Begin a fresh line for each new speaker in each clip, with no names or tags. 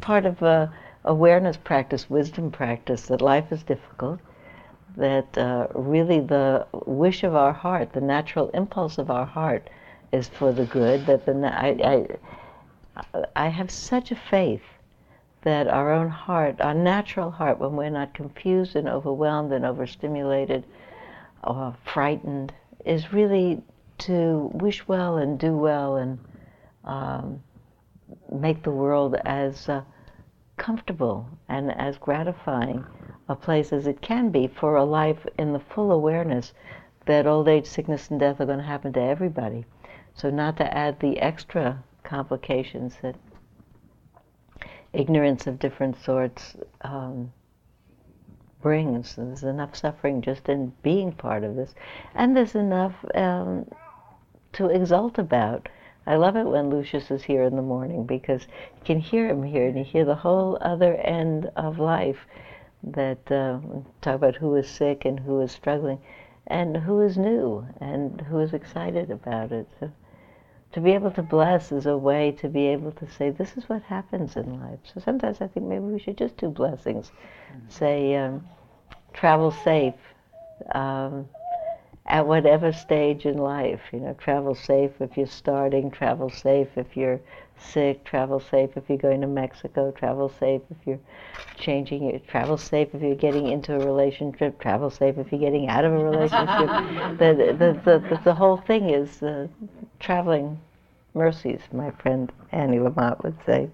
part of a awareness practice, wisdom practice, that life is difficult, that uh, really the wish of our heart, the natural impulse of our heart, is for the good. That the I, I, I have such a faith that our own heart, our natural heart, when we're not confused and overwhelmed and overstimulated or frightened, is really to wish well and do well and um, make the world as uh, comfortable and as gratifying a place as it can be for a life in the full awareness that old age, sickness, and death are going to happen to everybody. So, not to add the extra complications that ignorance of different sorts um, brings. There's enough suffering just in being part of this, and there's enough um, to exult about. I love it when Lucius is here in the morning because you can hear him here and you hear the whole other end of life that uh, talk about who is sick and who is struggling and who is new and who is excited about it. So to be able to bless is a way to be able to say, this is what happens in life. So sometimes I think maybe we should just do blessings. Mm-hmm. Say, um, travel safe. Um, at whatever stage in life. You know, travel safe if you're starting, travel safe if you're sick, travel safe if you're going to Mexico, travel safe if you're changing it, travel safe if you're getting into a relationship, travel safe if you're getting out of a relationship. the, the, the, the, the whole thing is uh, traveling mercies, my friend Annie Lamott would say.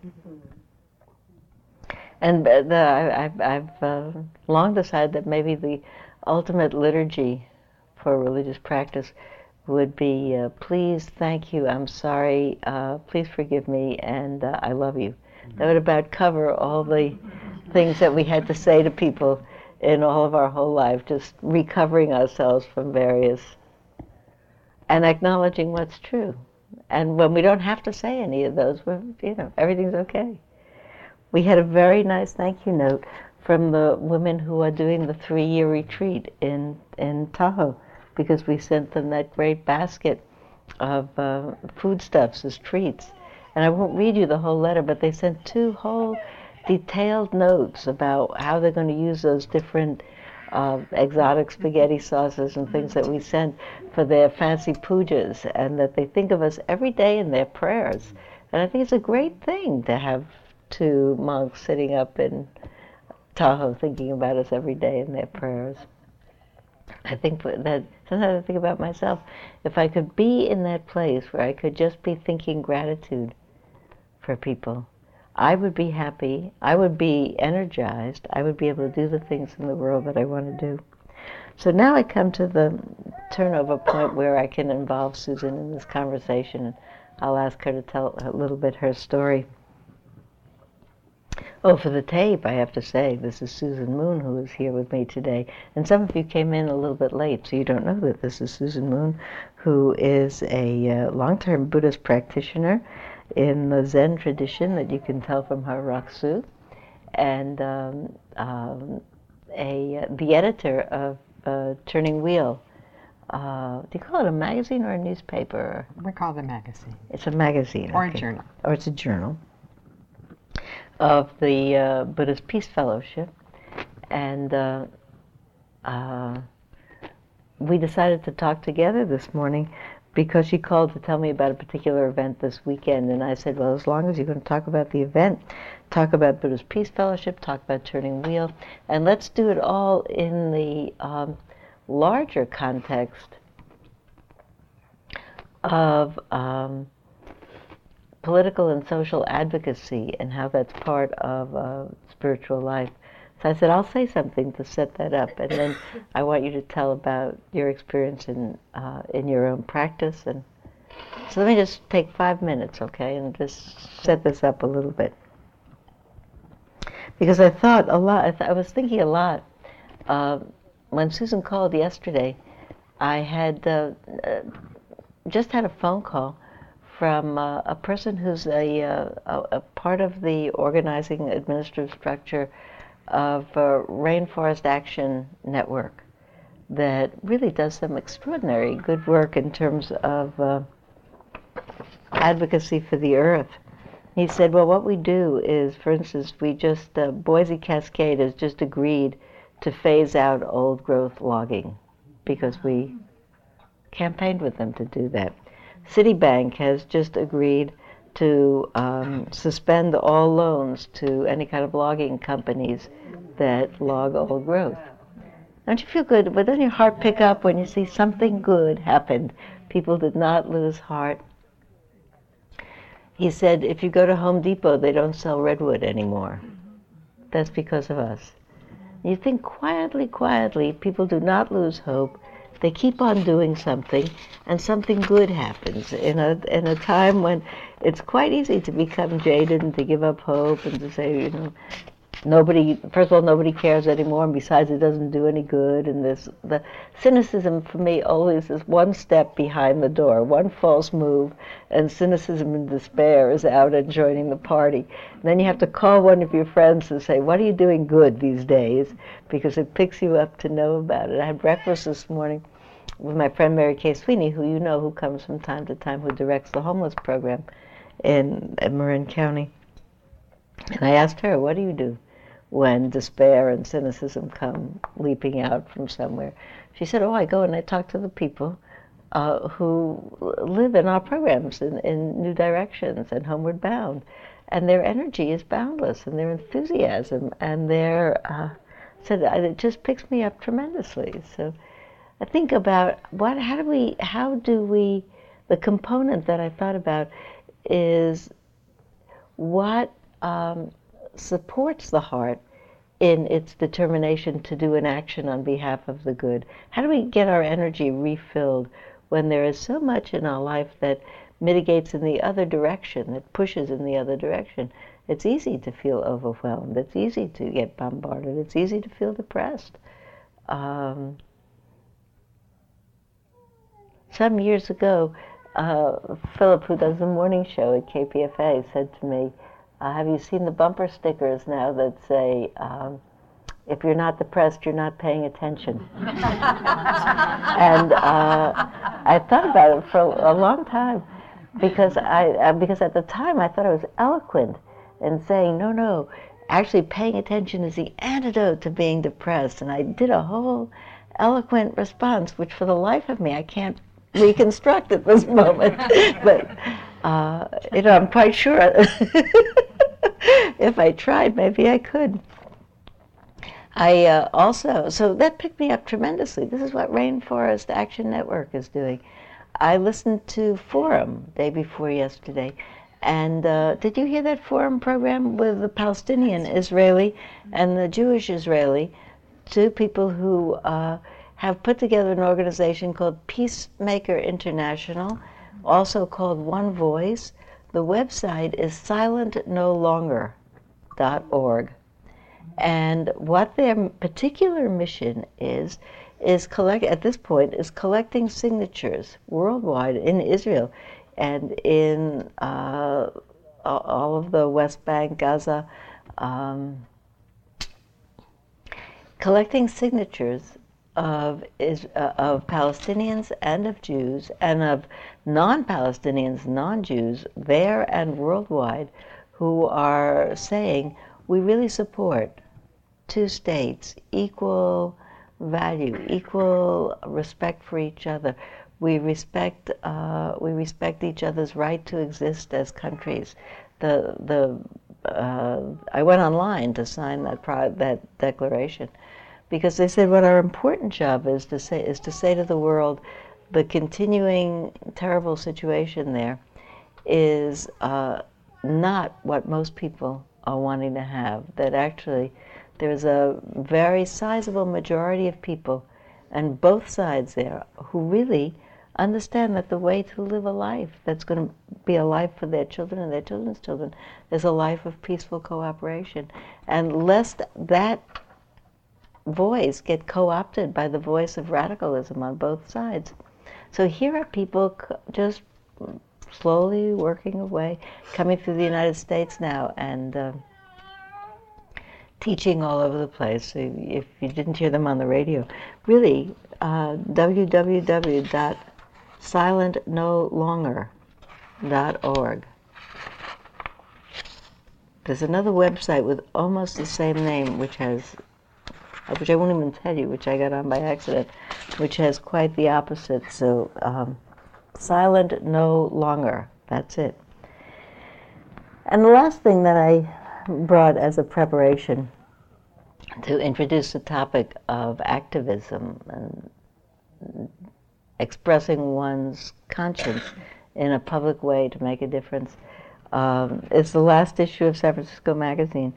And the, I, I've, I've uh, long decided that maybe the ultimate liturgy for religious practice would be uh, please, thank you, I'm sorry, uh, please forgive me, and uh, I love you. Mm-hmm. That would about cover all the things that we had to say to people in all of our whole life, just recovering ourselves from various and acknowledging what's true. And when we don't have to say any of those, we're, you know, everything's okay. We had a very nice thank you note from the women who are doing the three-year retreat in in Tahoe because we sent them that great basket of uh, foodstuffs as treats. And I won't read you the whole letter, but they sent two whole detailed notes about how they're going to use those different uh, exotic spaghetti sauces and things that we sent for their fancy pujas, and that they think of us every day in their prayers. And I think it's a great thing to have two monks sitting up in Tahoe thinking about us every day in their prayers. I think that sometimes I think about myself. If I could be in that place where I could just be thinking gratitude for people, I would be happy. I would be energized. I would be able to do the things in the world that I want to do. So now I come to the turnover point where I can involve Susan in this conversation. I'll ask her to tell a little bit her story. Oh, for the tape, I have to say, this is Susan Moon who is here with me today. And some of you came in a little bit late, so you don't know that this is Susan Moon, who is a uh, long-term Buddhist practitioner in the Zen tradition that you can tell from her Rakusu, and um, um, a uh, the editor of uh, Turning Wheel. Uh, do you call it a magazine or a newspaper?
We call it a magazine.
It's a magazine.
Or
okay.
a journal.
Or it's a journal of the uh, Buddhist Peace Fellowship, and uh, uh, we decided to talk together this morning because she called to tell me about a particular event this weekend, and I said, well, as long as you're going to talk about the event, talk about Buddhist Peace Fellowship, talk about Turning Wheel, and let's do it all in the um, larger context of um, political and social advocacy and how that's part of uh, spiritual life. So I said, I'll say something to set that up, and then I want you to tell about your experience in uh, in your own practice. And so let me just take five minutes, okay, and just set this up a little bit, because I thought a lot. I, th- I was thinking a lot uh, when Susan called yesterday. I had uh, uh, just had a phone call from uh, a person who's a, uh, a, a, part of the organizing administrative structure of Rainforest Action Network that really does some extraordinary good work in terms of uh, advocacy for the earth He said, well, what we do is, for instance, we just, uh, Boise Cascade has just agreed to phase out old growth logging because we campaigned with them to do that. Citibank has just agreed to um, suspend all loans to any kind of logging companies that log old growth. Don't you feel good? But doesn't your heart pick up when you see something good happened? People did not lose heart. He said, if you go to Home Depot, they don't sell redwood anymore. That's because of us. You think quietly, quietly, people do not lose hope. They keep on doing something, and something good happens in a in a time when it's quite easy to become jaded and to give up hope and to say, you know, nobody first of all nobody cares anymore and besides it doesn't do any good and this the cynicism for me always is one step behind the door one false move and cynicism and despair is out and joining the party. And then you have to call one of your friends and say what are you doing good these days? Because it picks you up to know about it. I had breakfast this morning with my friend mary kay sweeney who you know who comes from time to time who directs the homeless program in, in marin county. And i asked her what do you do when despair and cynicism come leaping out from somewhere. She said, Oh, I go and I talk to the people uh, who live in our programs in, in New Directions and Homeward Bound. And their energy is boundless, and their enthusiasm, and their uh, so it just picks me up tremendously. So I think about what, how do we, how do we, the component that I thought about is what um, supports the heart in its determination to do an action on behalf of the good? How do we get our energy refilled when there is so much in our life that mitigates in the other direction, that pushes in the other direction? It's easy to feel overwhelmed. It's easy to get bombarded. It's easy to feel depressed. Um, some years ago, uh, Philip, who does the morning show at KPFA, said to me, uh, have you seen the bumper stickers now that say, um, if you're not depressed, you're not paying attention? and uh, I thought about it for a, long time because I uh, because at the time I thought I was eloquent in saying no no actually paying attention is the antidote to being depressed and I did a whole eloquent response which for the life of me I can't reconstruct at this moment but uh, you know I'm quite sure if I tried, maybe I could. I uh, also, so that picked me up tremendously. This is what Rainforest Action Network is doing. I listened to Forum day before yesterday. And uh, did you hear that Forum program with the Palestinian Israeli and the Jewish Israeli, two people who uh, have put together an organization called Peacemaker International, also called One Voice, the website is silentnolonger.org. And what their particular mission is, is collect at this point is collecting signatures worldwide in Israel and in uh, all of the West Bank, Gaza, um, collecting signatures of, is, uh, of Palestinians and of Jews and of non-Palestinians, non-Jews, there and worldwide, who are saying we really support two states, equal value, equal respect for each other. We respect uh, we respect each other's right to exist as countries. The the uh, I went online to sign that pro- that declaration because they said what our important job is to say is to say to the world the continuing terrible situation there is uh, not what most people are wanting to have. That actually there's a very sizable majority of people, and both sides there, who really understand that the way to live a life that's going to be a life for their children and their children's children is a life of peaceful cooperation. And lest that voice get co-opted by the voice of radicalism on both sides. So here are people just slowly working away, coming through the United States now and uh, teaching all over the place. So if you didn't hear them on the radio, really, uh, www.silentnolonger.org. there's another website with almost the same name, which has, which I won't even tell you, which I got on by accident, which has quite the opposite. So, um, silent no longer. That's it. And the last thing that I brought as a preparation to introduce the topic of activism and expressing one's conscience in a public way to make a difference um, is the last issue of San Francisco Magazine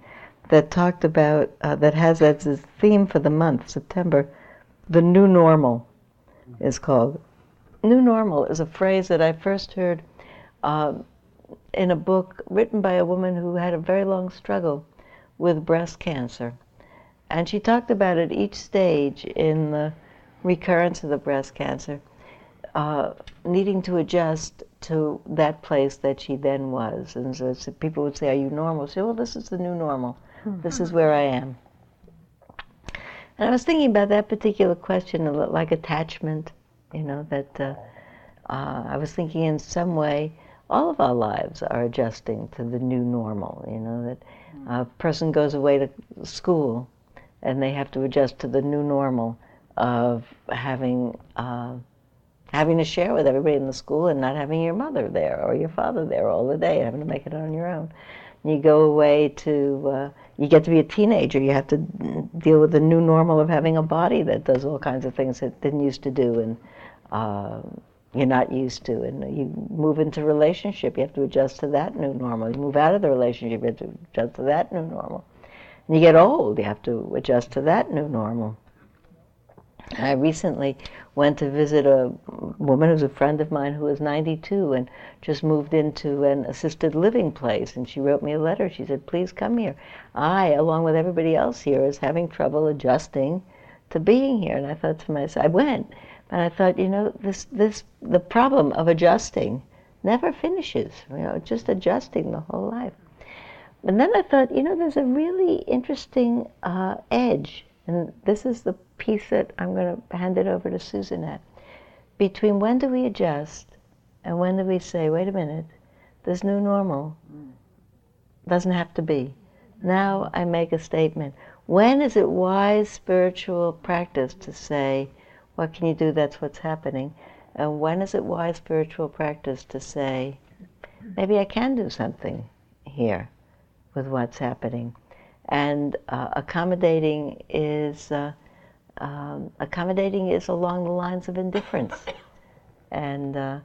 that talked about, uh, that has as its theme for the month, September, the new normal is called. New normal is a phrase that I first heard um, in a book written by a woman who had a very long struggle with breast cancer. And she talked about it each stage in the recurrence of the breast cancer, uh, needing to adjust to that place that she then was. And so, people would say, Are you normal? Say, Well, this is the new normal. This is where I am. And I was thinking about that particular question, like attachment, you know, that uh, uh, I was thinking in some way all of our lives are adjusting to the new normal, you know, that a person goes away to school and they have to adjust to the new normal of having uh, having to share with everybody in the school and not having your mother there or your father there all the day, and having to make it on your own. And you go away to, uh, you get to be a teenager, you have to deal with the new normal of having a body that does all kinds of things it didn't used to do and uh, you're not used to. And you move into relationship, you have to adjust to that new normal. You move out of the relationship, you have to adjust to that new normal. And you get old, you have to adjust to that new normal. I recently went to visit a woman who's a friend of mine who is 92 and just moved into an assisted living place. And she wrote me a letter. She said, Please come here. I, along with everybody else here, is having trouble adjusting to being here. And I thought to myself, I went, and I thought, you know, this, this, the problem of adjusting never finishes, you know, just adjusting the whole life. And then I thought, you know, there's a really interesting uh, edge, and this is the piece that I'm going to hand it over to Susan at. Between when do we adjust and when do we say, wait a minute, this new normal doesn't have to be. Now I make a statement. When is it wise spiritual practice to say, what can you do? That's what's happening. And when is it wise spiritual practice to say, maybe I can do something here with what's happening? And uh, accommodating is uh, um, accommodating is along the lines of indifference. And uh,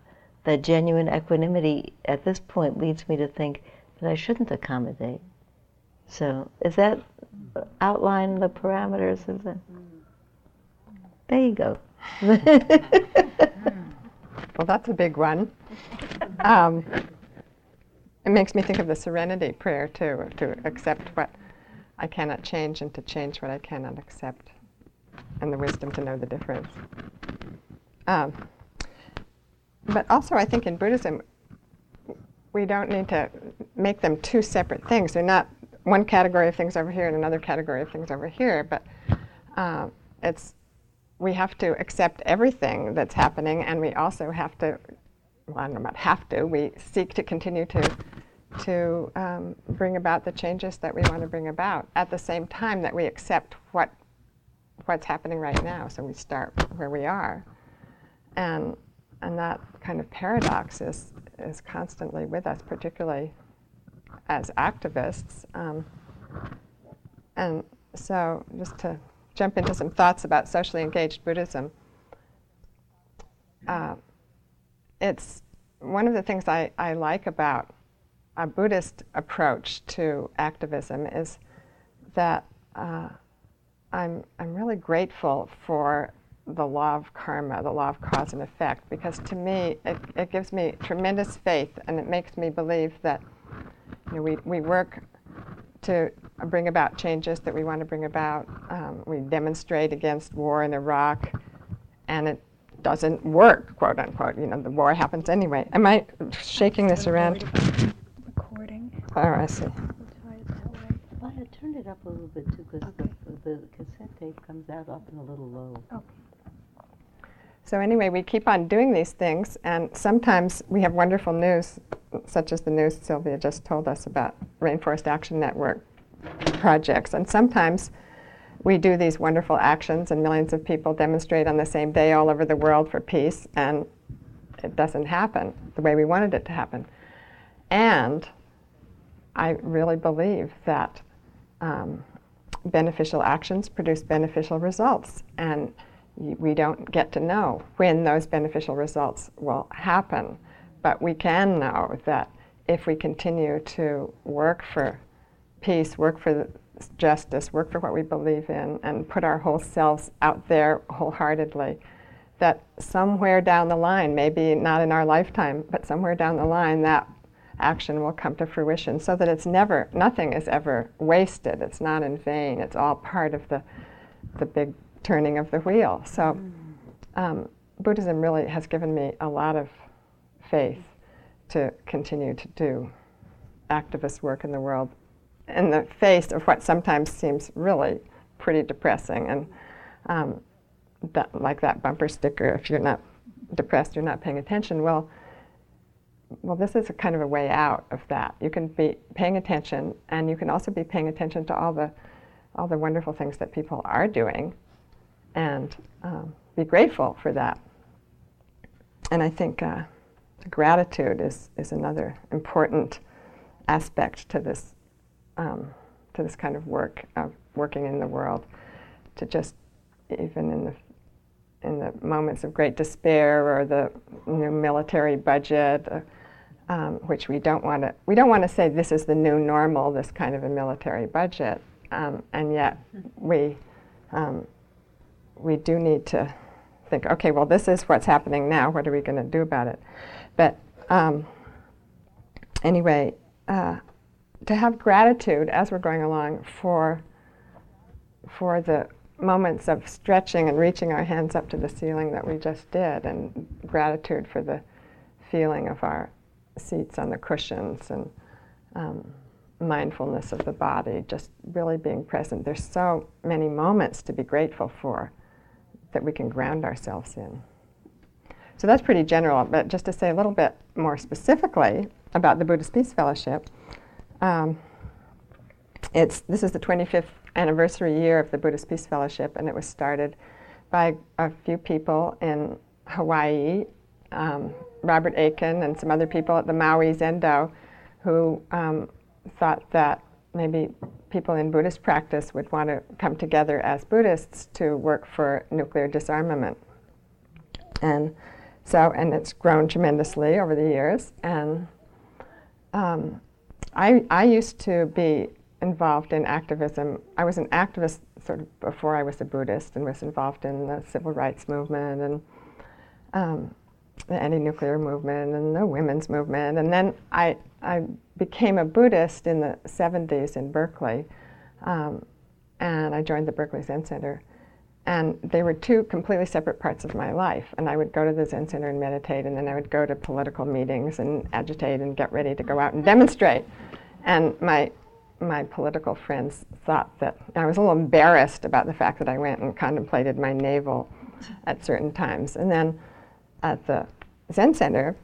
that genuine equanimity at this point leads me to think that I shouldn't accommodate. So, is that outline the parameters of the? There you go.
well, that's a big one. Um, it makes me think of the serenity prayer too, to accept what I cannot change and to change what I cannot accept and the wisdom to know the difference. Um, but also, I think in Buddhism, we don't need to make them two separate things. They're not one category of things over here and another category of things over here, but uh, it's we have to accept everything that's happening, and we also have to, well, I don't know about have to, we seek to continue to, to um, bring about the changes that we want to bring about at the same time that we accept what what's happening right now. So we start where we are. And, and that kind of paradox is, is constantly with us, particularly as activists. Um, and so, just to jump into some thoughts about socially engaged Buddhism, uh, it's one of the things I, I like about a Buddhist approach to activism is that uh, I'm, I'm really grateful for the law of karma, the law of cause and effect, because to me it, it gives me tremendous faith and it makes me believe that you know, we, we work to bring about changes that we want to bring about. Um, we demonstrate against war in Iraq and it doesn't work, quote unquote. You know, the war happens anyway. Am I shaking this around?
Recording.
Oh, I see.
Well, I turned it up a little bit too because okay. the, the cassette tape comes out often a little low.
Okay.
so anyway, we keep on doing these things, and sometimes we have wonderful news, such as the news Sylvia just told us about Rainforest Action Network projects. And sometimes we do these wonderful actions, and millions of people demonstrate on the same day all over the world for peace, and it doesn't happen the way we wanted it to happen. And I really believe that um, beneficial actions produce beneficial results. And we don't get to know when those beneficial results will happen. But we can know that if we continue to work for peace, work for justice, work for what we believe in, and put our whole selves out there wholeheartedly, that somewhere down the line, maybe not in our lifetime, but somewhere down the line, that action will come to fruition so that it's never, nothing is ever wasted. It's not in vain. It's all part of the, the big turning of the wheel. So um, Buddhism really has given me a lot of faith to continue to do activist work in the world in the face of what sometimes seems really pretty depressing. And um, that, like that bumper sticker, if you're not depressed, you're not paying attention. Well, well, this is a kind of a way out of that. You can be paying attention, and you can also be paying attention to all the all the wonderful things that people are doing, and um, be grateful for that. And I think uh, gratitude is is another important aspect to this um, to this kind of work of working in the world. To just even in the in the moments of great despair or the you know, military budget, uh, um, which we don't want to. We don't want to say this is the new normal, this kind of a military budget, um, and yet we um, we do need to think. Okay, well, this is what's happening now. What are we going to do about it? But um, anyway, uh, to have gratitude as we're going along for for the moments of stretching and reaching our hands up to the ceiling that we just did, and gratitude for the feeling of our seats on the cushions and um, mindfulness of the body, just really being present. There's so many moments to be grateful for that we can ground ourselves in. So that's pretty general, but just to say a little bit more specifically about the Buddhist Peace Fellowship, um, it's, this is the 25th anniversary year of the Buddhist Peace Fellowship, and it was started by a few people in Hawaii um, Robert Aitken and some other people at the Maui Zendo who um, thought that maybe people in Buddhist practice would want to come together as Buddhists to work for nuclear disarmament. And so, and it's grown tremendously over the years. And um, I, I used to be involved in activism. I was an activist sort of before I was a Buddhist and was involved in the civil rights movement and um, the anti-nuclear movement and the women's movement. And then I, I became a Buddhist in the 70s in Berkeley, um, and I joined the Berkeley Zen Center. And they were two completely separate parts of my life. And I would go to the Zen Center and meditate, and then I would go to political meetings and agitate and get ready to go out and demonstrate. And my my political friends thought that I was a little embarrassed about the fact that I went and contemplated my navel at certain times. And then at the Zen Center,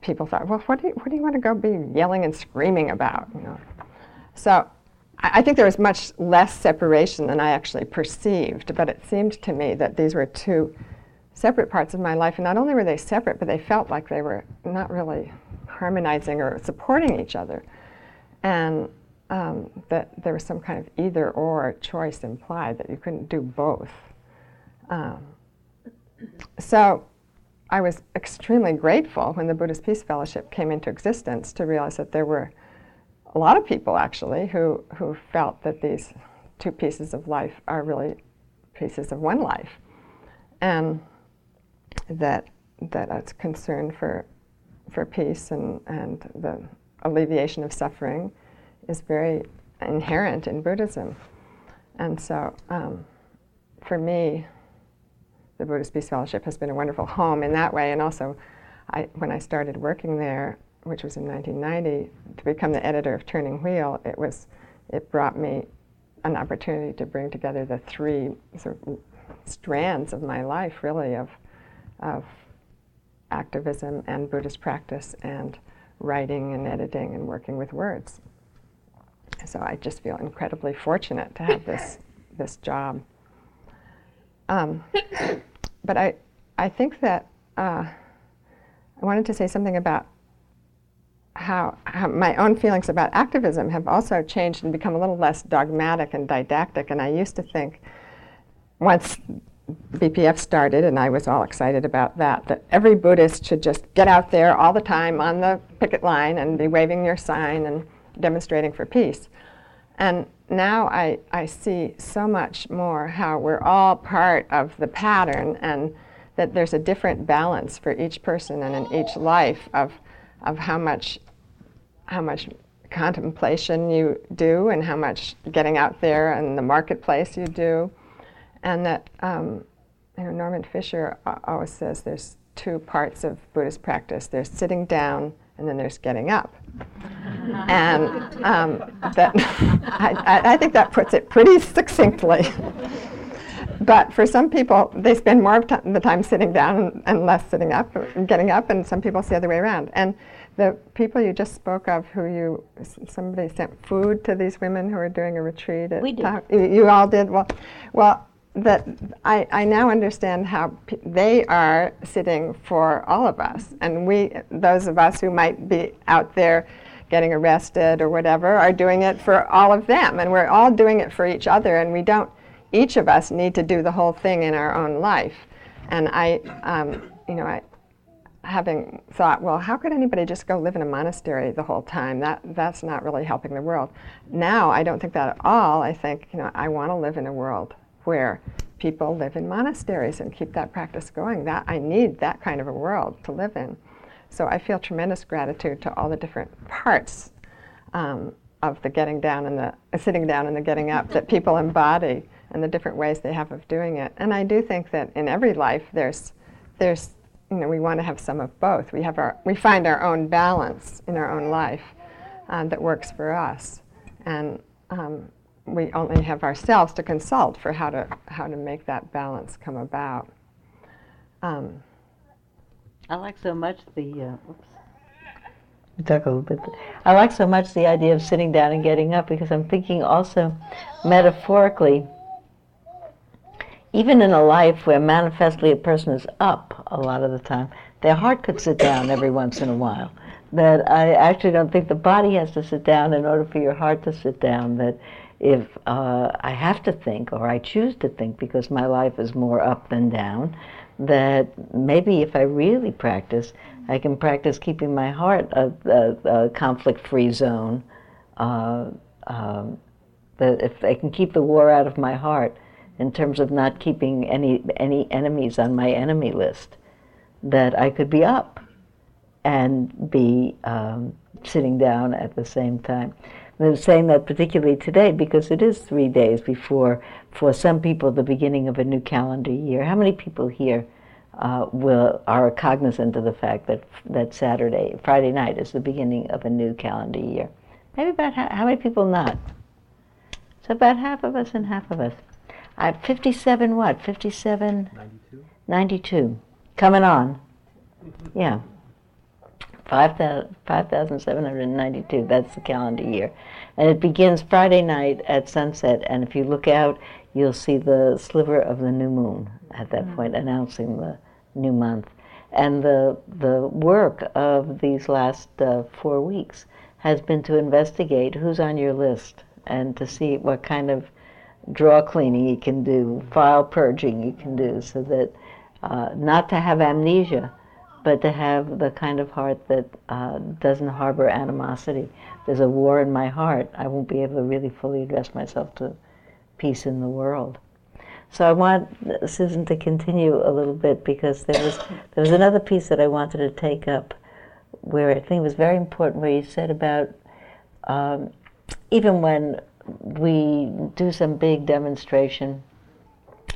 people thought, well, what do you, what do you want to go be yelling and screaming about? You know? So I, I think there was much less separation than I actually perceived, but it seemed to me that these were two separate parts of my life, and not only were they separate, but they felt like they were not really harmonizing or supporting each other, and um, that there was some kind of either or choice implied that you couldn't do both. Um, so I was extremely grateful when the Buddhist Peace Fellowship came into existence to realize that there were a lot of people actually who, who felt that these two pieces of life are really pieces of one life. And that, that it's concern for, for peace and, and the alleviation of suffering is very inherent in Buddhism. And so um, for me, the Buddhist Peace Fellowship has been a wonderful home in that way. And also, I, when I started working there, which was in 1990, to become the editor of Turning Wheel, it was it brought me an opportunity to bring together the three sort of strands of my life, really, of of activism and Buddhist practice and writing and editing and working with words. So I just feel incredibly fortunate to have this this job. Um, but I I think that uh, I wanted to say something about how, how, my own feelings about activism have also changed and become a little less dogmatic and didactic. And I used to think, once BPF started, and I was all excited about that, that every Buddhist should just get out there all the time on the picket line and be waving your sign and demonstrating for peace. And now I, I see so much more how we're all part of the pattern and that there's a different balance for each person and in each life of, of how much how much contemplation you do and how much getting out there in the marketplace you do. And that, um, you know, Norman Fischer always says there's two parts of Buddhist practice there's sitting down and then there's getting up. And um, that I, I think that puts it pretty succinctly. but for some people, they spend more of t- the time sitting down and less sitting up, getting up, and some people it's the other way around. And the people you just spoke of, who you somebody sent food to these women who are doing a retreat.
At we did.
you, you, all did. Well, well, that I, I now understand how p- they are sitting for all of us, and we, those of us who might be out there getting arrested or whatever, are doing it for all of them, and we're all doing it for each other, and we don't. Each of us need to do the whole thing in our own life, and I, um, you know, I, having thought, well, how could anybody just go live in a monastery the whole time? That that's not really helping the world. Now I don't think that at all. I think you know I want to live in a world where people live in monasteries and keep that practice going. That I need that kind of a world to live in. So I feel tremendous gratitude to all the different parts um, of the getting down and the uh, sitting down and the getting up that people embody and the different ways they have of doing it. And I do think that in every life there's there's you know, we want to have some of both. We have our, we find our own balance in our own life um, that works for us, and um, we only have ourselves to consult for how to how to make that balance come about. Um,
I like so much the. Uh, oops. Talk a little bit. I like so much the idea of sitting down and getting up because I'm thinking also metaphorically even in a life where manifestly a person is up a lot of the time, their heart could sit down every once in a while. That I actually don't think the body has to sit down in order for your heart to sit down. That if uh, I have to think or I choose to think because my life is more up than down, that maybe if I really practice, I can practice keeping my heart a, a, a conflict-free zone. Uh, um, that if I can keep the war out of my heart, in terms of not keeping any any enemies on my enemy list, that I could be up and be um, sitting down at the same time. I'm saying that particularly today because it is three days before, for some people, the beginning of a new calendar year. How many people here uh, will are cognizant of the fact that that Saturday, Friday night, is the beginning of a new calendar year? Maybe about ha- how many people not? So about half of us and half of us. I'm 57 what? 57? 92. 92. Coming on. Yeah. 5,792. That's the calendar year. And it begins Friday night at sunset. And if you look out, you'll see the sliver of the new moon at that mm. point, announcing the new month. And the, the work of these last uh, four weeks has been to investigate who's on your list and to see what kind of draw cleaning you can do, file purging you can do, so that uh, not to have amnesia, but to have the kind of heart that uh, doesn't harbor animosity. There's a war in my heart. I won't be able to really fully address myself to peace in the world. So I want Susan to continue a little bit because there was there was another piece that I wanted to take up where I think was very important, where you said about um, even when we do some big demonstration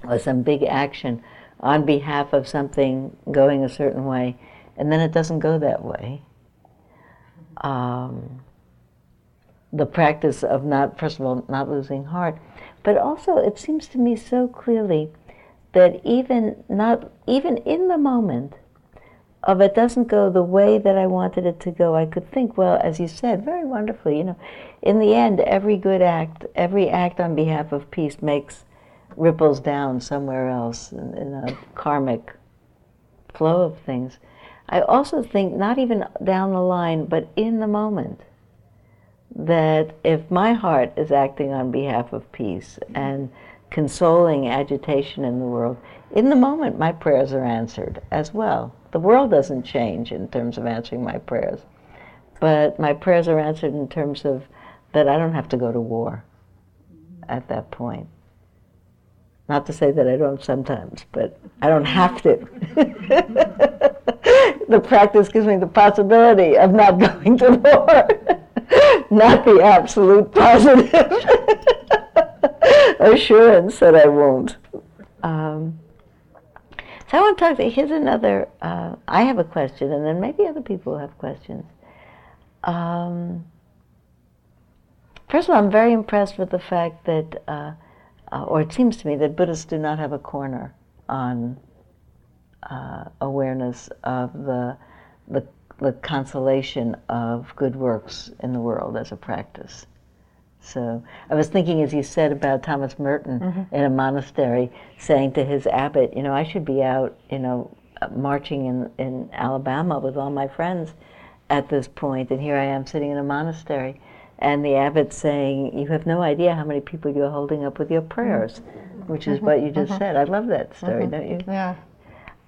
or some big action on behalf of something going a certain way, and then it doesn't go that way. Um, the practice of not, first of all, not losing heart, but also it seems to me so clearly that even not even in the moment of it doesn't go the way that I wanted it to go, I could think, well, as you said, very wonderfully, you know, in the end, every good act, every act on behalf of peace makes ripples down somewhere else in, in a karmic flow of things. I also think, not even down the line, but in the moment, that if my heart is acting on behalf of peace and consoling agitation in the world, in the moment my prayers are answered as well. The world doesn't change in terms of answering my prayers, but my prayers are answered in terms of that I don't have to go to war at that point. Not to say that I don't sometimes, but I don't have to. the practice gives me the possibility of not going to war, not the absolute positive assurance that I won't. Um, so I want to talk to, here's another, uh, I have a question, and then maybe other people have questions. Um, first of all, I'm very impressed with the fact that, uh, uh, or it seems to me that Buddhists do not have a corner on uh, awareness of the, the, the consolation of good works in the world as a practice. So I was thinking, as you said about Thomas Merton mm-hmm. in a monastery, saying to his abbot, you know, I should be out, you know, marching in, in Alabama with all my friends at this point, and here I am sitting in a monastery. And the abbot saying, You have no idea how many people you're holding up with your prayers, which is mm-hmm. what you just mm-hmm. said. I love that story, mm-hmm. don't you?
Yeah.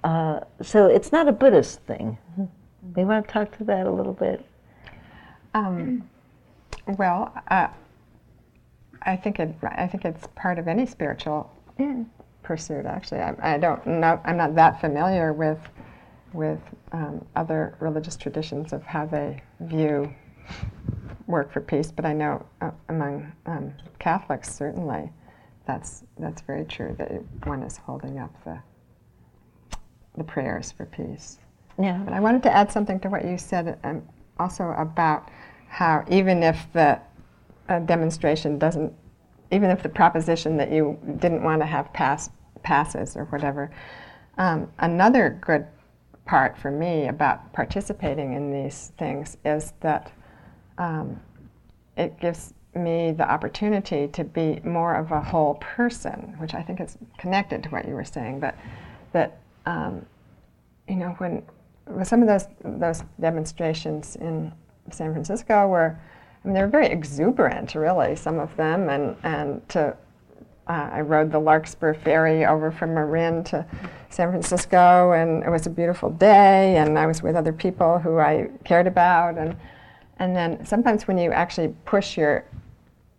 Uh, so it's not a Buddhist thing. Do you want to talk to that a little bit?
Um, well, uh, I think it. I think it's part of any spiritual pursuit. Actually, I, I, don't know. I'm not that familiar with with um, other religious traditions of how they view work for peace, but I know uh, among um, Catholics certainly that's that's very true. That one is holding up the the prayers for peace.
Yeah.
But I wanted to add something to what you said, um, also about how even if the a demonstration doesn't, even if the proposition that you didn't want to have pass passes or whatever. Um, another good part for me about participating in these things is that um, it gives me the opportunity to be more of a whole person, which I think is connected to what you were saying. But that um, you know when with some of those those demonstrations in San Francisco where I mean, they were very exuberant, really, some of them, and, and to uh, I rode the Larkspur ferry over from Marin to San Francisco, and it was a beautiful day, and I was with other people who I cared about, and and then sometimes when you actually push your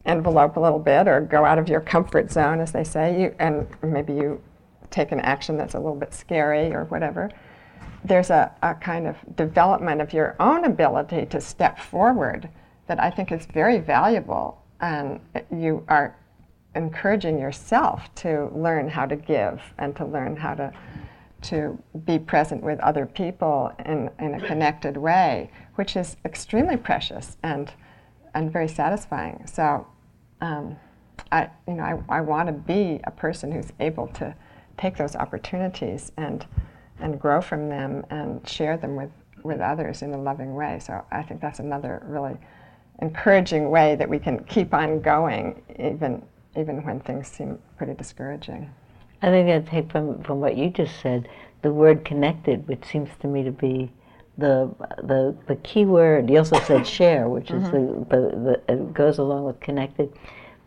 envelope a little bit or go out of your comfort zone, as they say, you and maybe you take an action that's a little bit scary or whatever. There's a, a kind of development of your own ability to step forward that I think is very valuable. And you are encouraging yourself to learn how to give and to learn how to to be present with other people in, in a connected way, which is extremely precious and and very satisfying. So, um, I you know I, I want to be a person who's able to take those opportunities and and grow from them and share them with with others in a loving way. So I think that's another really encouraging way that we can keep on going even even when things seem pretty discouraging.
I think I take from from what you just said, the word connected, which seems to me to be the the the key word. You also said share, which mm-hmm. is the, the, the it goes along with connected.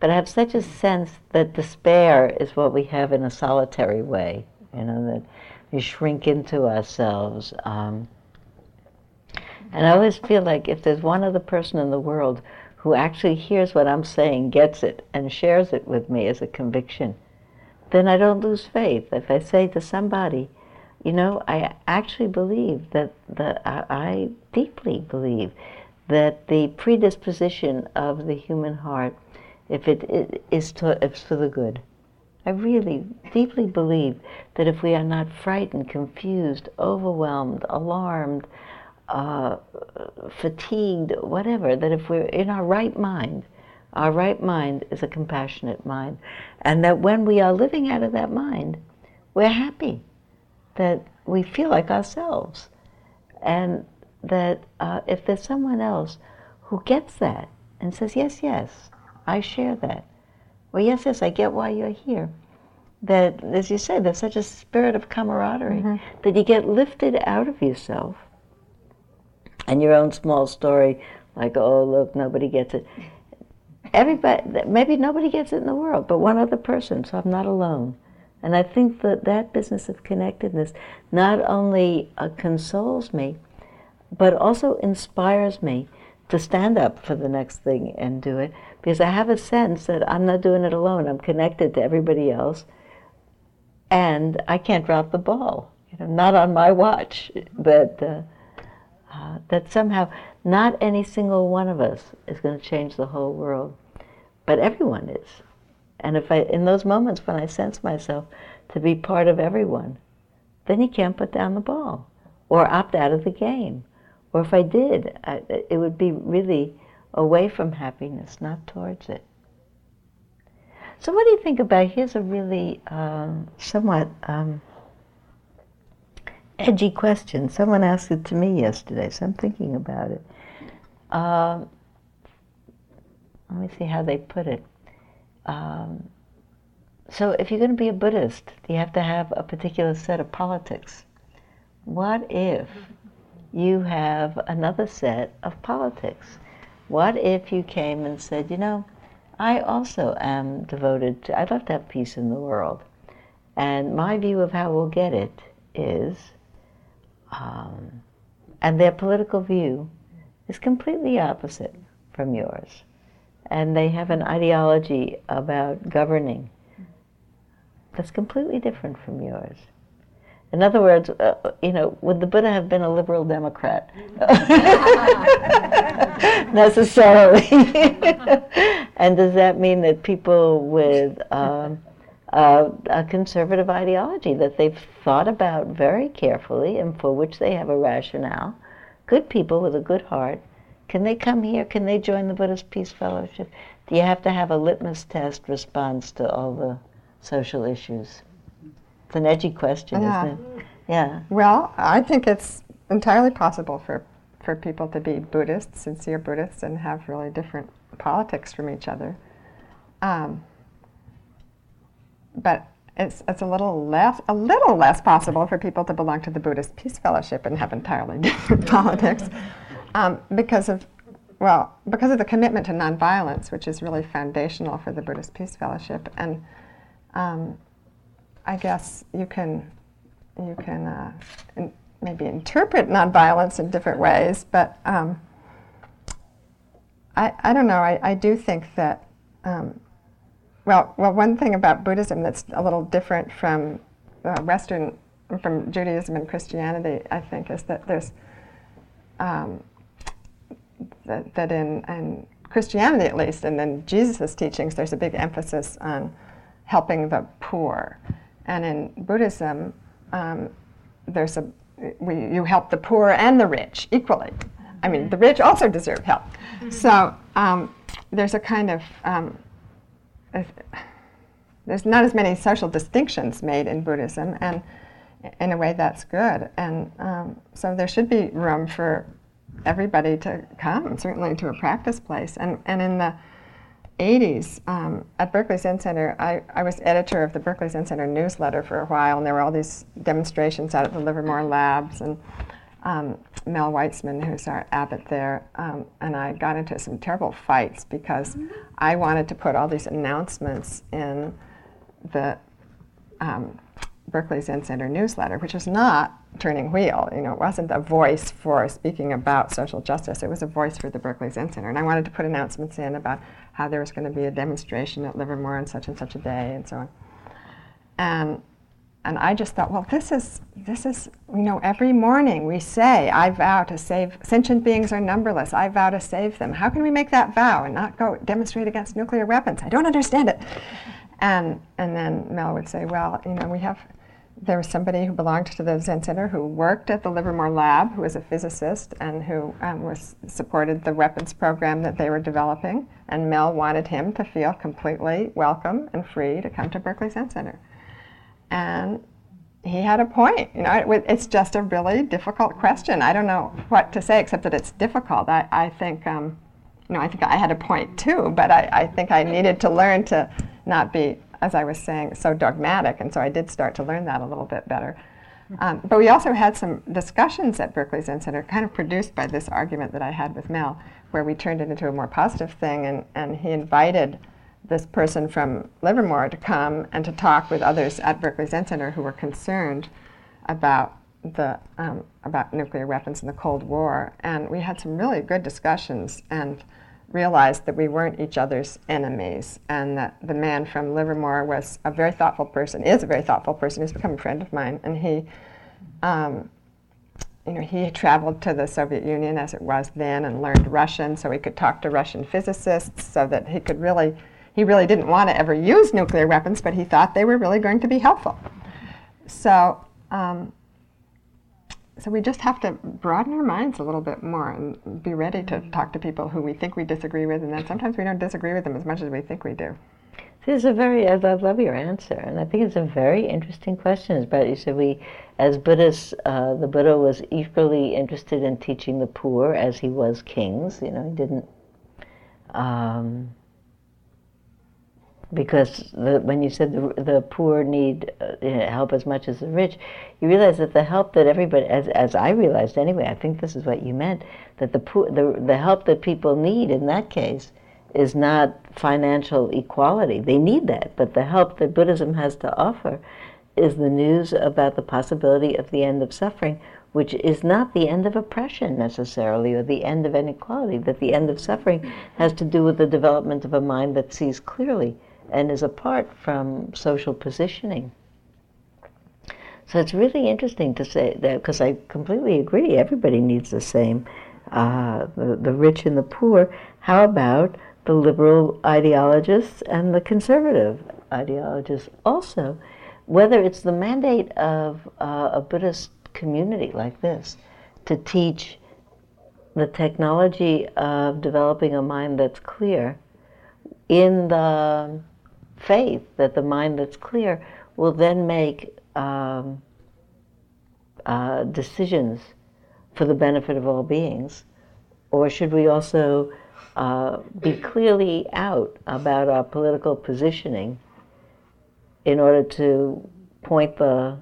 But I have such a sense that despair is what we have in a solitary way. You know that we shrink into ourselves. Um, and I always feel like if there's one other person in the world who actually hears what I'm saying, gets it, and shares it with me as a conviction, then I don't lose faith. If I say to somebody, you know, I actually believe that, that I, I deeply believe that the predisposition of the human heart, if it is to, it's for the good. I really deeply believe that if we are not frightened, confused, overwhelmed, alarmed, uh, fatigued, whatever, that if we're in our right mind, our right mind is a compassionate mind, and that when we are living out of that mind, we're happy, that we feel like ourselves, and that uh, if there's someone else who gets that and says, yes, yes, I share that, or yes, yes, I get why you're here, that, as you say, there's such a spirit of camaraderie mm-hmm. that you get lifted out of yourself and your own small story, like, oh, look, nobody gets it. Everybody, maybe nobody gets it in the world, but one other person, so I'm not alone. And I think that that business of connectedness not only uh, consoles me, but also inspires me to stand up for the next thing and do it because I have a sense that I'm not doing it alone. I'm connected to everybody else, and I can't drop the ball. You know, not on my watch. That uh, uh, that somehow not any single one of us is going to change the whole world, but everyone is. And if I, in those moments when I sense myself to be part of everyone, then you can't put down the ball or opt out of the game. Or if I did, I, it would be really away from happiness, not towards it. So, what do you think about? Here's a really um, somewhat um, edgy question. Someone asked it to me yesterday, so I'm thinking about it. Uh, let me see how they put it. Um, so, if you're going to be a Buddhist, you have to have a particular set of politics. What if you have another set of politics? What if you came and said, you know, I also am devoted to, I'd love to have peace in the world. And my view of how we'll get it is, um, and their political view is completely opposite from yours and they have an ideology about governing that's completely different from yours. In other words, uh, you know, would the Buddha have been a liberal Democrat? Necessarily. and does that mean that people with um, uh, a conservative ideology that they've thought about very carefully and for which they have a rationale, good people with a good heart, can they come here? Can they join the Buddhist Peace Fellowship? Do you have to have a litmus test response to all the social issues? It's an edgy question, yeah. isn't it? Yeah.
Well, I think it's entirely possible for, for people to be Buddhists, sincere Buddhists, and have really different politics from each other. Um, but it's, it's a little less a little less possible for people to belong to the Buddhist Peace Fellowship and have entirely different politics um, because of well, because of the commitment to nonviolence, which is really foundational for the Buddhist Peace Fellowship, and um, I guess you can you can uh, in, maybe interpret nonviolence in different ways, but um, I, I don't know. I, I do think that um, well, well, one thing about Buddhism that's a little different from uh, Western from Judaism and Christianity, I think, is that there's um, that, that in, in Christianity at least, and in Jesus' teachings, there's a big emphasis on helping the poor. And in Buddhism, um, there's a, we, you help the poor and the rich equally. I mean, the rich also deserve help. Mm-hmm. So um, there's a kind of, um, a, there's not as many social distinctions made in Buddhism, and in a way that's good. And um, so there should be room for everybody to come, certainly to a practice place. And, and in the 80s, um, at Berkeley Zen Center, I, I was editor of the Berkeley Zen Center newsletter for a while, and there were all these demonstrations out at the Livermore Labs. And um, Mel Weitsman, who's our abbot there, um, and I got into some terrible fights because I wanted to put all these announcements in the um, Berkeley Zen Center newsletter, which was not turning wheel. You know, it wasn't a voice for speaking about social justice. It was a voice for the Berkeley Zen Center. And I wanted to put announcements in about how there was going to be a demonstration at Livermore on such and such a day and so on. And and I just thought, well, this is this is you know every morning we say, I vow to save sentient beings are numberless. I vow to save them. How can we make that vow and not go demonstrate against nuclear weapons? I don't understand it. And and then Mel would say, well, you know, we have there was somebody who belonged to the Zen Center who worked at the Livermore Lab, who was a physicist and who um, was supported the weapons program that they were developing. And Mel wanted him to feel completely welcome and free to come to Berkeley Zen Center. And he had a point. You know, it, it's just a really difficult question. I don't know what to say except that it's difficult. I, I think, um, you know, I think I had a point too, but I, I think I needed to learn to not be, as I was saying, so dogmatic, and so I did start to learn that a little bit better. Um, but we also had some discussions at Berkeley Zen Center, kind of produced by this argument that I had with Mel, where we turned it into a more positive thing, and, and he invited this person from Livermore to come and to talk with others at Berkeley Zen Center who were concerned about the um, about nuclear weapons in the Cold War, and we had some really good discussions and realized that we weren't each other's enemies, and that the man from Livermore was a very thoughtful person, is a very thoughtful person. He's become a friend of mine, and he. Um, you know, he traveled to the Soviet Union as it was then and learned Russian so he could talk to Russian physicists so that he could really he really didn't want to ever use nuclear weapons, but he thought they were really going to be helpful. So, um, so we just have to broaden our minds a little bit more and be ready to talk to people who we think we disagree with, and then sometimes we don't disagree with them as much as we think we do.
This is a very, I love your answer, and I think it's a very interesting question. But you said we, as Buddhists, uh, the Buddha was equally interested in teaching the poor as he was kings. You know, he didn't. Um, because the, when you said the, the poor need uh, help as much as the rich, you realize that the help that everybody, as, as I realized anyway, I think this is what you meant, that the, poor, the, the help that people need in that case is not financial equality. They need that, but the help that Buddhism has to offer is the news about the possibility of the end of suffering, which is not the end of oppression necessarily or the end of inequality, that the end of suffering has to do with the development of a mind that sees clearly and is apart from social positioning. So it's really interesting to say that because I completely agree. Everybody needs the same, uh, the, the rich and the poor. How about the liberal ideologists and the conservative ideologists also? Whether it's the mandate of uh, a Buddhist community like this to teach the technology of developing a mind that's clear in the faith that the mind that's clear will then make um, uh, decisions for the benefit of all beings? Or should we also uh, be clearly out about our political positioning in order to point the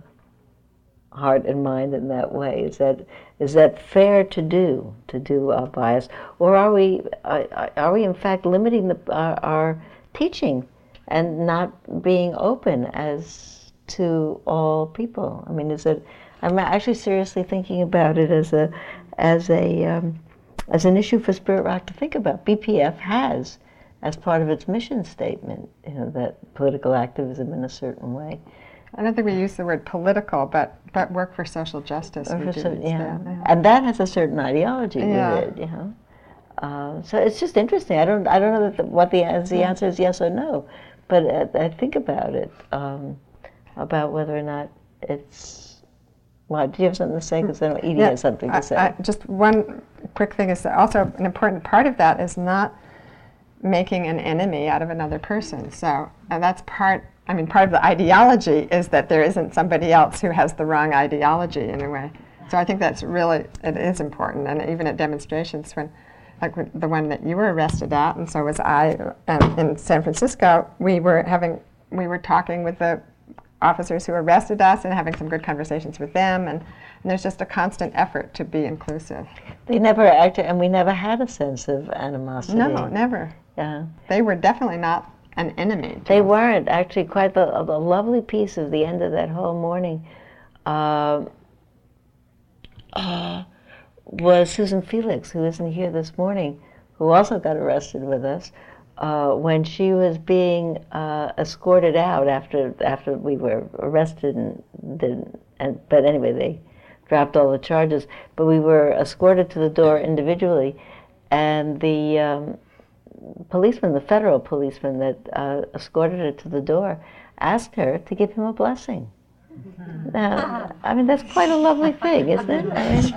heart and mind in that way? Is that is that fair to do to do our bias, or are we are, are we in fact limiting the, our, our teaching and not being open as to all people. I mean, is it? I'm actually seriously thinking about it as a as a um, as an issue for Spirit Rock to think about. BPF has, as part of its mission statement, you know, that political activism in a certain way.
I don't think we use the word political, but but work for social justice. For so,
yeah. yeah. and that has a certain ideology yeah. with it, you know. Uh, so it's just interesting. I don't I don't know the, what the the answer is yes or no, but I, I think about it, um, about whether or not it's. Well, do you have something to say? Because then Edie yeah, has something to say. I,
I, just one quick thing is also an important part of that is not making an enemy out of another person. So and that's part. I mean, part of the ideology is that there isn't somebody else who has the wrong ideology in a way. So I think that's really it is important, and even at demonstrations when like the one that you were arrested at, and so was I um, in San Francisco. We were having, we were talking with the officers who arrested us and having some good conversations with them, and, and there's just a constant effort to be inclusive.
They never acted, and we never had a sense of animosity.
No, never. Yeah. They were definitely not an enemy.
They
us.
weren't actually quite the, the lovely piece of the end of that whole morning. Uh, uh, was Susan Felix, who isn't here this morning, who also got arrested with us. Uh, when she was being uh, escorted out after after we were arrested and did and but anyway they dropped all the charges but we were escorted to the door individually and the um, policeman the federal policeman that uh, escorted her to the door asked her to give him a blessing Now, I mean, that's quite a lovely thing, isn't it? I mean,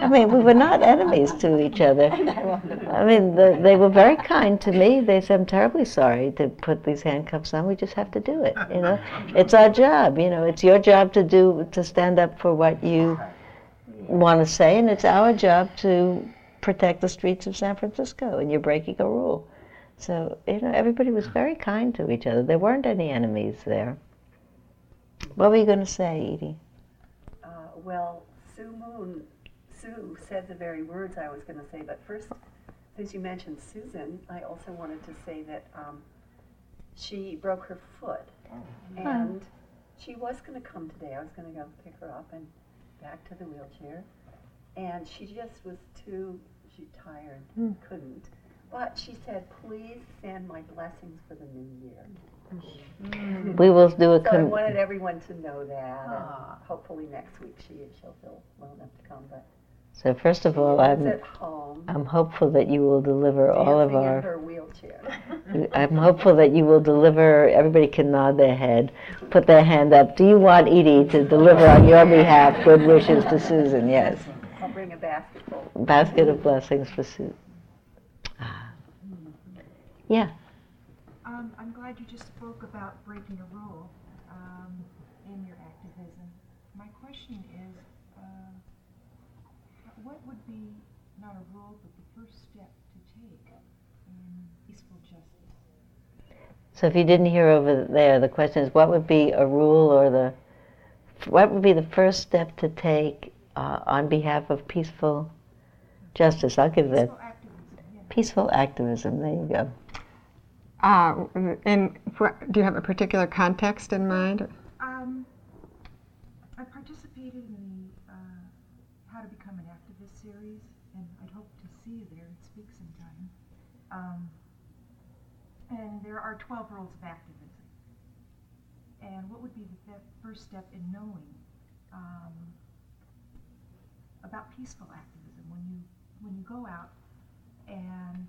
I mean we were not enemies to each other. I mean, the, they were very kind to me. They said, I'm terribly sorry to put these handcuffs on. We just have to do it, you know? It's our job, you know? It's your job to do, to stand up for what you want to say, and it's our job to protect the streets of San Francisco, and you're breaking a rule. So, you know, everybody was very kind to each other. There weren't any enemies there. What were you going to say, Edie?
Uh, well, Sue Moon, Sue said the very words I was going to say, but first, since you mentioned Susan, I also wanted to say that um, she broke her foot, and she was going to come today. I was going to go pick her up and back to the wheelchair, and she just was too she tired,
Mm.
couldn't. But she said, "Please send my blessings for the new year."
We will do a
So I
com-
wanted everyone to know that. and
Ah.
hopefully next week she she'll feel well enough to come. But
So first of all, I'm
at home
I'm hopeful that you will deliver all of
dancing in her wheelchair.
I'm hopeful that you will deliver. Everybody can nod their head, put their hand up. Do you want Edie to deliver on your behalf good wishes to Susan? Yes.
I'll bring a basketful.
Basket of blessings for Susan. Ah. Yeah.
Glad you just spoke about breaking a rule um, in your activism. My question is, uh, what would be not a rule, but the first step to take in peaceful justice?
So if you didn't hear over there, the question is, what would be a rule or the, what would be the first step to take uh, on behalf of peaceful justice? I'll give that
Peaceful activism, yeah.
peaceful activism. There you go.
Uh, and for, do you have a particular context in mind?
Um, I participated in the uh, How to Become an Activist series, and I'd hope to see you there and speak sometime. Um, and there are 12 rules of activism. And what would be the first step in knowing um, about peaceful activism when you when you go out and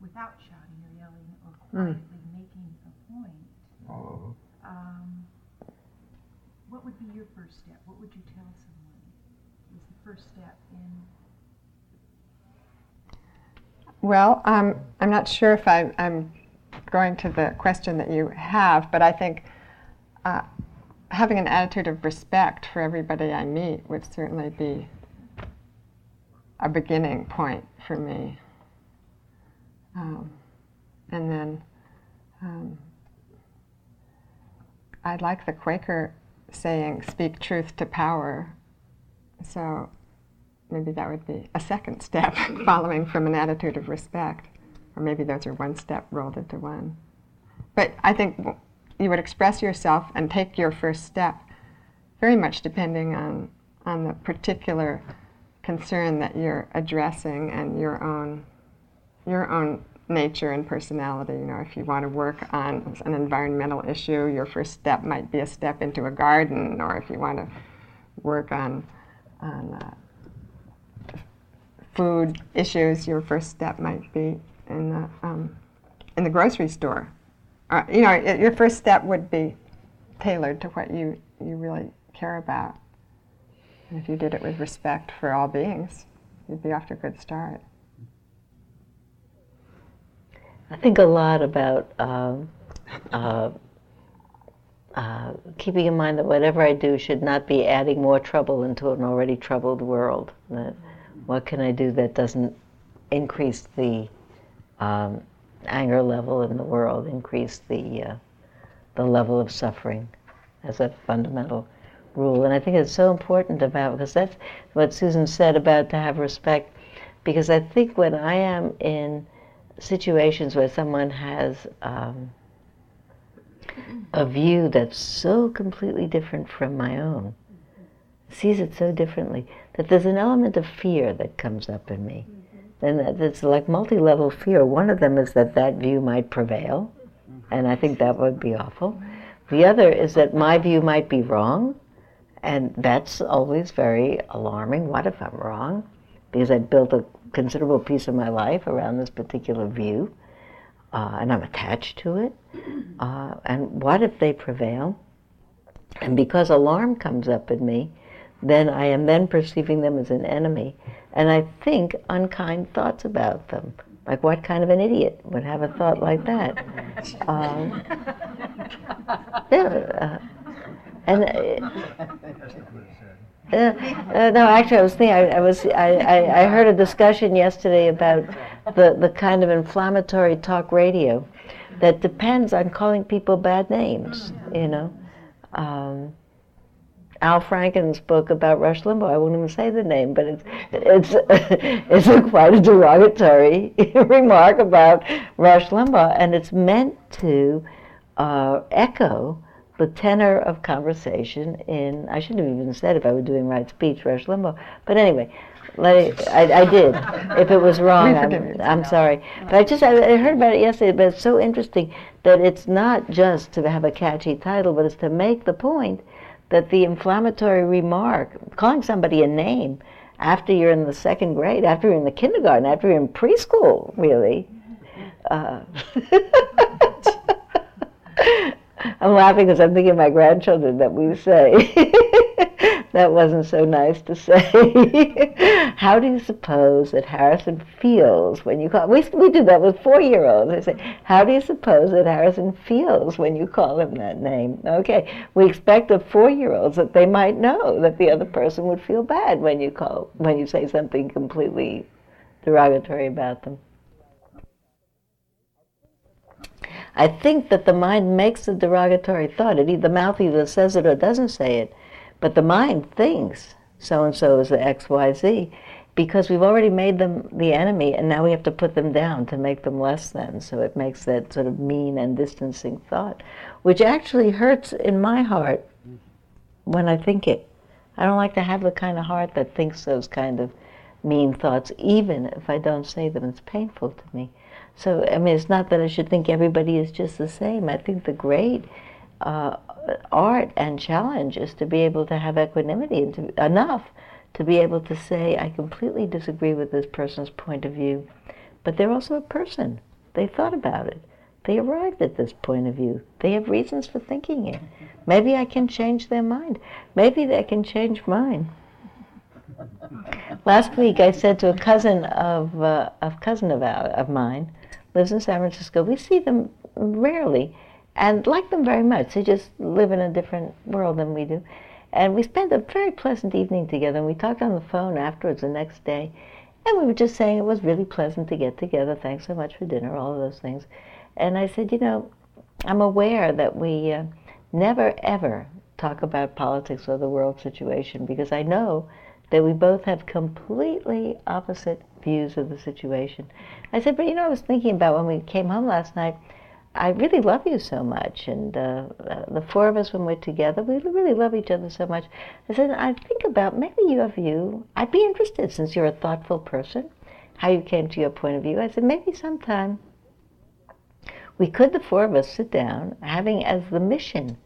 without shouting or yelling or quietly making a point, um, what would be your first step? What would you tell someone is the first step in?
Well, um, I'm not sure if I, I'm going to the question that you have, but I think uh, having an attitude of respect for everybody I meet would certainly be a beginning point for me. Um, and then um, I like the Quaker saying, speak truth to power. So maybe that would be a second step following from an attitude of respect. Or maybe those are one step rolled into one. But I think you would express yourself and take your first step very much depending on, on the particular concern that you're addressing and your own, your own nature and personality. You know, if you want to work on an environmental issue, your first step might be a step into a garden, or if you want to work on, on uh, food issues, your first step might be in the, um, in the grocery store. Uh, you know, y- your first step would be tailored to what you, you really care about. And if you did it with respect for all beings, you'd be off to a good start.
I think a lot about um, uh, uh, keeping in mind that whatever I do should not be adding more trouble into an already troubled world. That what can I do that doesn't increase the um, anger level in the world, increase the uh, the level of suffering, as a fundamental rule. And I think it's so important about because that's what Susan said about to have respect. Because I think when I am in situations where someone has um, a view that's so completely different from my own, sees it so differently, that there's an element of fear that comes up in me. And that it's like multi level fear. One of them is that that view might prevail, and I think that would be awful. The other is that my view might be wrong, and that's always very alarming. What if I'm wrong? Because I built a considerable piece of my life around this particular view, uh, and I'm attached to it. Uh, and what if they prevail? And because alarm comes up in me, then I am then perceiving them as an enemy. And I think unkind thoughts about them. Like, what kind of an idiot would have a thought like that? Um, yeah, uh, and uh, uh, no, actually, I was thinking. I, I was. I, I, I, heard a discussion yesterday about the the kind of inflammatory talk radio that depends on calling people bad names. You know, um, Al Franken's book about Rush Limbaugh. I won't even say the name, but it's it's it's a quite a derogatory remark about Rush Limbaugh, and it's meant to uh, echo the tenor of conversation in, I shouldn't have even said if I were doing right speech, Rush Limbaugh. But anyway, let I, I did. If it was wrong, I'm, I'm sorry. But I just, I, I heard about it yesterday, but it's so interesting that it's not just to have a catchy title, but it's to make the point that the inflammatory remark, calling somebody a name after you're in the second grade, after you're in the kindergarten, after you're in preschool, really. Uh, I'm laughing because I'm thinking of my grandchildren that we say. that wasn't so nice to say. How do you suppose that Harrison feels when you call? We we do that with four-year-olds. I say, how do you suppose that Harrison feels when you call him that name? Okay, we expect of four-year-olds that they might know that the other person would feel bad when you call when you say something completely derogatory about them. I think that the mind makes the derogatory thought. It, the mouth either says it or doesn't say it, but the mind thinks so and so is the X, Y, Z, because we've already made them the enemy, and now we have to put them down to make them less than. So it makes that sort of mean and distancing thought, which actually hurts in my heart when I think it. I don't like to have the kind of heart that thinks those kind of mean thoughts, even if I don't say them. It's painful to me. So, I mean, it's not that I should think everybody is just the same. I think the great uh, art and challenge is to be able to have equanimity and to, enough to be able to say, I completely disagree with this person's point of view, but they're also a person. They thought about it. They arrived at this point of view. They have reasons for thinking it. Maybe I can change their mind. Maybe they can change mine. Last week I said to a cousin of uh, a cousin of, our, of mine, lives in San Francisco. We see them rarely and like them very much. They just live in a different world than we do. And we spent a very pleasant evening together, and we talked on the phone afterwards the next day. And we were just saying it was really pleasant to get together. Thanks so much for dinner, all of those things. And I said, you know, I'm aware that we uh, never ever talk about politics or the world situation because I know that we both have completely opposite views of the situation. I said, but you know, I was thinking about when we came home last night. I really love you so much, and uh, uh, the four of us when we're together, we really love each other so much. I said, I think about maybe you have you. I'd be interested since you're a thoughtful person, how you came to your point of view. I said maybe sometime we could, the four of us, sit down, having as the mission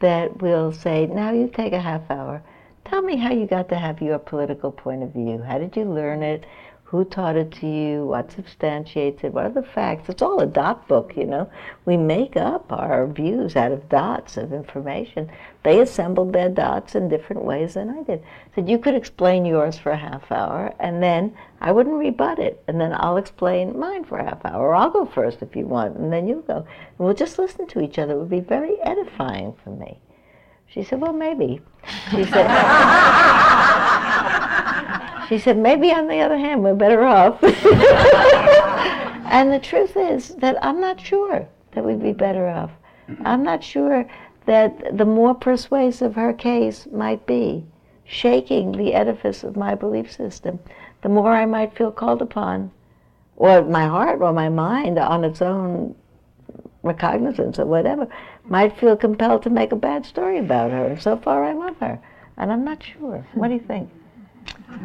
that we'll say, now you take a half hour. Tell me how you got to have your political point of view. How did you learn it? Who taught it to you? What substantiates it? What are the facts? It's all a dot book, you know. We make up our views out of dots of information. They assembled their dots in different ways than I did. Said you could explain yours for a half hour, and then I wouldn't rebut it, and then I'll explain mine for a half hour. Or I'll go first if you want, and then you'll go. And we'll just listen to each other. It would be very edifying for me. She said, well, maybe. She said, she said, maybe on the other hand, we're better off. and the truth is that I'm not sure that we'd be better off. I'm not sure that the more persuasive her case might be, shaking the edifice of my belief system, the more I might feel called upon, or my heart or my mind on its own recognizance or whatever, might feel compelled to make a bad story about her. So far, I love her. And I'm not sure. What do you think?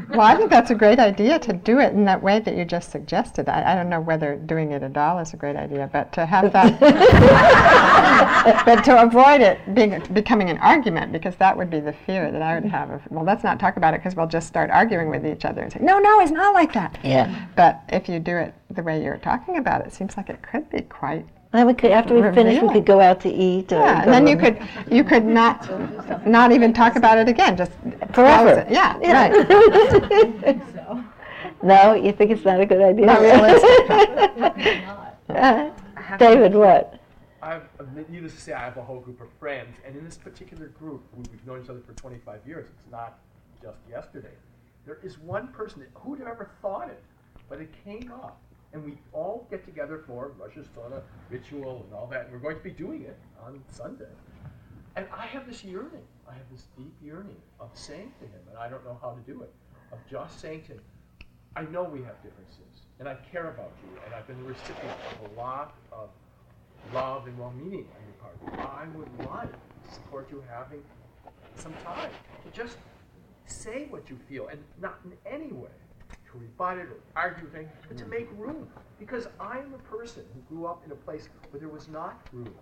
Well, I think that's a great idea to do it in that way that you just suggested. I, I don't know whether doing it at all is a great idea, but to have that, but to avoid it being becoming an argument, because that would be the fear that I would mm-hmm. have. Of, well, let's not talk about it because we'll just start arguing with each other and say, no, no, it's not like that.
Yeah.
But if you do it the way you're talking about it, it seems like it could be quite
Then we could, after we finish, we could go out to eat. Or
Yeah, and then you could you could not not even talk about it again. Just
Forever.
close it. Yeah, right.
right. no, you think it's not a good idea?
Not realistic.
Uh, David, what?
I've, I've- needless to say, I have a whole group of friends, and in this particular group, we- we've known each other for 25 years. It's not just yesterday. There is one person that, who'd have ever thought it, but it came up, and we all get together for Rosh Hashanah ritual and all that, and we're going to be doing it on Sunday. And I have this yearning, I have this deep yearning of saying to him, and I don't know how to do it, of just saying to him, I know we have differences, and I care about you, and I've been the recipient of a lot of love and well-meaning on your part. I would like to support you having some time to just say what you feel, and not in any way to rebut it or argue with anything, but to mm. make room. Because I'm a person who grew up in a place where there was not room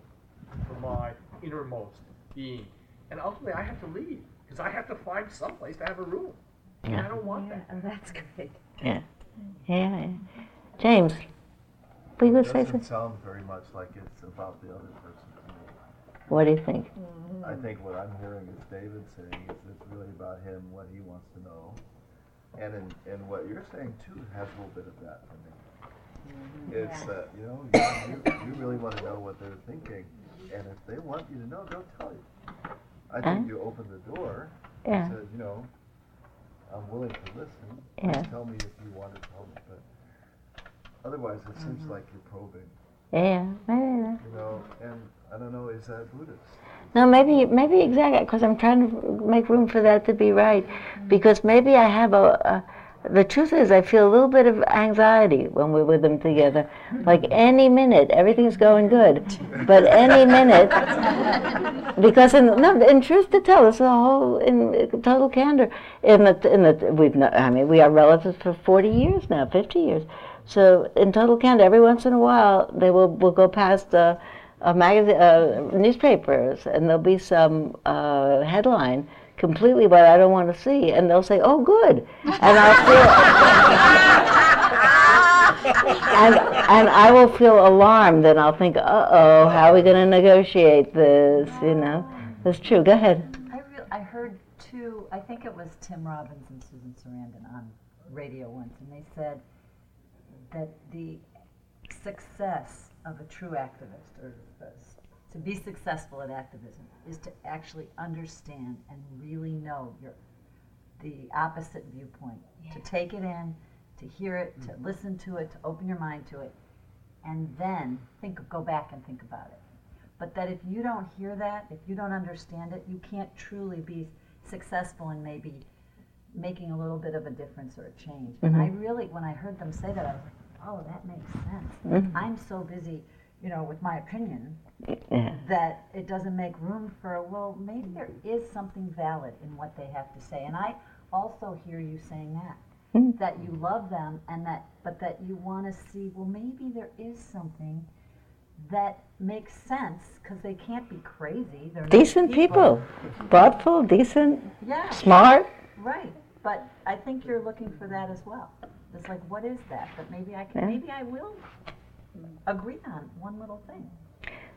for my innermost being. And ultimately, I have to leave because I have to find some place to have a room. And I don't want that.
and that's great.
Yeah. Yeah. yeah. James, were you going
It
to say
doesn't
something?
sound very much like it's about the other person to me.
What do you think?
I think what I'm hearing is David saying is it's really about him, what he wants to know. And in, and what you're saying too has a little bit of that for me. It's, uh, you know, you, you, you really want to know what they're thinking. And if they want you to know, they'll tell you. I eh? think
Huh?
you open the door
Yeah.
and said, you know, I'm willing to listen.
Yeah.
Tell me if you want to tell me. But otherwise, it seems mm-hmm. like you're probing.
Yeah. Maybe.
You know, and I don't know, is that Buddhist?
No, maybe, maybe exactly, because I'm trying to make room for that to be right. Mm-hmm. Because maybe I have a, a. The truth is, I feel a little bit of anxiety when we're with them together. Like any minute, everything's going good, but any minute, because in no, in truth to tell, it's a whole in total candor. In the in the we've not, I mean we are relatives for 40 years now, 50 years. So in total candor, every once in a while they will will go past. Uh, a magazine, uh, newspapers, and there'll be some uh, headline completely what I don't want to see, and they'll say, "Oh, good," and I'll feel, and and I will feel alarmed, and I'll think, "Uh oh, how are we going to negotiate this?" You know, that's true. Go ahead.
I, re- I heard two, I think it was Tim Robbins and Susan Sarandon on radio once, and they said that the success of a true activist, or uh, to be successful at activism, is to actually understand and really know your the opposite viewpoint. To take it in, to hear it, to mm-hmm. listen to it, to open your mind to it, and then think, go back and think about it. But that if you don't hear that, if you don't understand it, you can't truly be successful in maybe making a little bit of a difference or a change. And I mm-hmm. really, when I heard them say that, I was like, oh, that makes sense. Mm-hmm. I'm so busy, you know, with my opinion
Yeah.
that it doesn't make room for, well, maybe there is something valid in what they have to say. And I also hear you saying that, Mm. that you love them and that, but that you want to see, well, maybe there is something that makes sense because they can't be crazy. They're
Decent people, thoughtful, decent,
Yeah,
smart.
right. But I think you're looking for that as well. It's like, what is that? But maybe I can,
Yeah.
maybe I will agree on one little thing.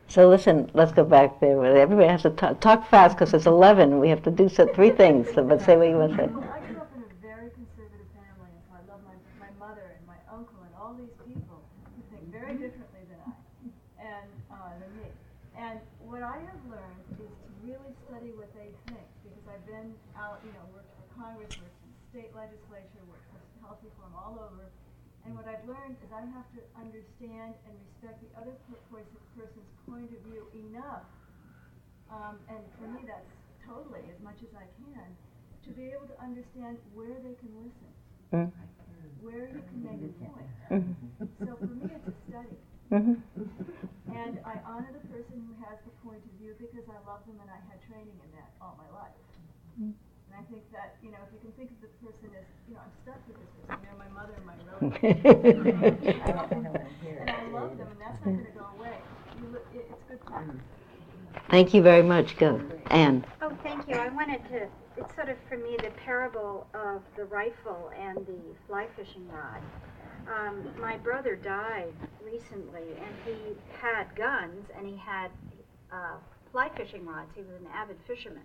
So listen, let's go back there. Everybody has to talk, talk fast because it's 11. We have to do so, three things. So, but say what you want to say.
Well, I grew up in a very conservative family, and so I love my, my mother and my uncle and all these people who think very differently than I, and uh, than me. And what I have learned is to really study what they think, because I've been out, you know, worked for Congress, worked in state legislature, worked for health reform all over. And what I've learned is I have to understand and respect the other per- person's point of view enough um, and for me that's totally as much as I can, to be able to understand where they can listen,
Mm.
where you can make a point.
Mhm.
So for me it's a study.
Mhm.
And I honor the person who has the point of view because I love them and I had training in that all my life. And I think that, you know, if you can think of the person as, you know, I'm stuck with this person, they're my mother and my relative. and I love them and that's not going to go away. You look, it, it's good practice.
Thank you very much. Go, Anne.
Oh, thank you. I wanted to, it's sort of for me the parable of the rifle and the fly fishing rod. um, my brother died recently, and he had guns and he had uh, fly fishing rods. He was an avid fisherman.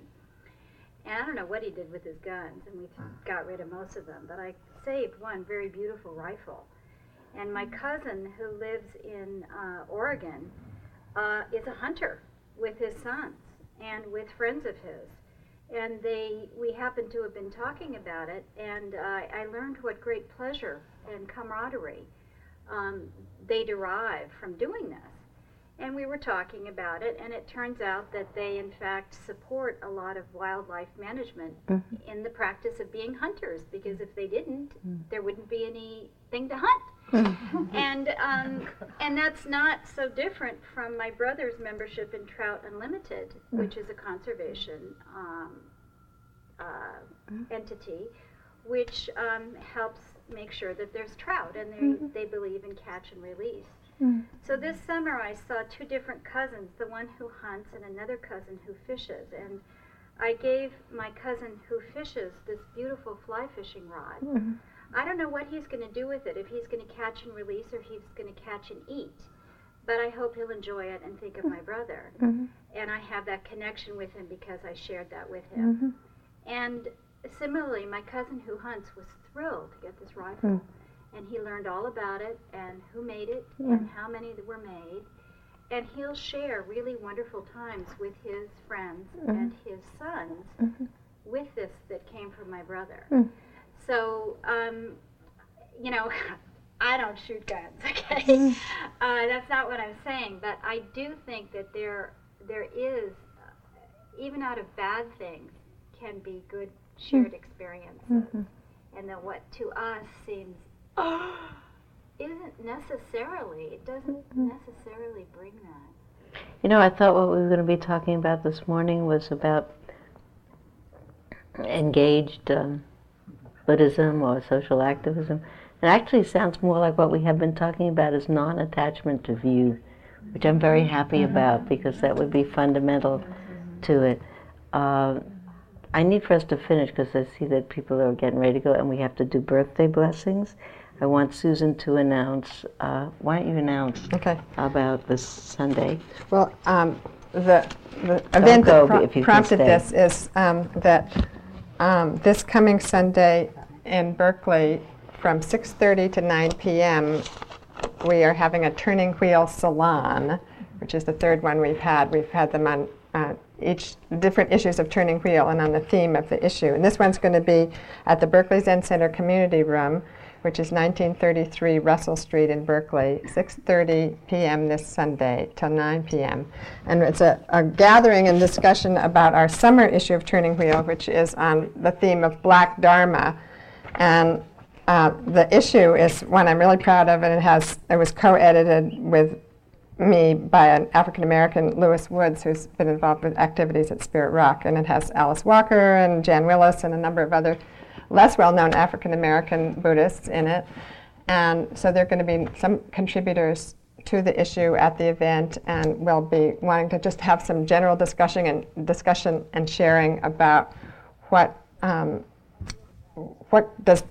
And I don't know what he did with his guns, and we got rid of most of them. But I saved one very beautiful rifle. And my cousin, who lives in uh, Oregon, uh, is a hunter with his sons and with friends of his. And they, we happened to have been talking about it, and uh, I learned what great pleasure and camaraderie um, they derive from doing this. And we were talking about it, and it turns out that they, in fact, support a lot of wildlife management
Mhm.
in the practice of being hunters, because if they didn't,
Mm.
there wouldn't be anything to hunt. and um, and that's not so different from my brother's membership in Trout Unlimited, which is a conservation um, uh, entity, which um, helps make sure that there's trout, and they they believe in catch and release. Mm. So this summer I saw two different cousins, the one who hunts and another cousin who fishes, and I gave my cousin who fishes this beautiful fly fishing rod. Mm-hmm. I don't know what he's going to do with it, if he's going to catch and release or he's going to catch and eat. But I hope he'll enjoy it and think of my brother. Mm-hmm. And I have that connection with him because I shared that with him. Mm-hmm. And similarly, my cousin who hunts was thrilled to get this rifle. Mm. And he learned all about it and who made it hmm. and how many that were made. And he'll share really wonderful times with his friends hmm. and his sons hmm. with this that came from my brother. So, um, you know, I don't shoot guns, okay? uh, that's not what I'm saying, but I do think that there there is, uh, even out of bad things, can be good shared experiences, and that what to us seems isn't necessarily it doesn't necessarily bring that.
You know, I thought what we were going to be talking about this morning was about engaged um, Buddhism or social activism. It actually sounds more like what we have been talking about is non-attachment to view, which I'm very happy about because that would be fundamental to it. Uh, I need for us to finish because I see that people are getting ready to go and we have to do birthday blessings. I want Susan to announce. Uh, why don't you announce
Okay.
about this Sunday?
Well, um, the, the event that pro-
if you can
prompted this is um, that um, this coming Sunday in Berkeley from 6.30 to 9 p.m., we are having a turning wheel salon, which is the third one we've had. We've had them on uh, each different issues of turning wheel and on the theme of the issue. And this one's going to be at the Berkeley Zen Center Community Room, which is 1933 Russell Street in Berkeley, 6:30 p.m. this Sunday till 9 p.m. And it's a, a gathering and discussion about our summer issue of Turning Wheel, which is on the theme of Black Dharma. And uh, the issue is one I'm really proud of, and it has it was co-edited with me by an African American, Lewis Woods, who's been involved with activities at Spirit Rock, and it has Alice Walker and Jan Willis and a number of other less well-known African American Buddhists in it. And so there are going to be some contributors to the issue at the event, and we'll be wanting to just have some general discussion and discussion and sharing about what um, what does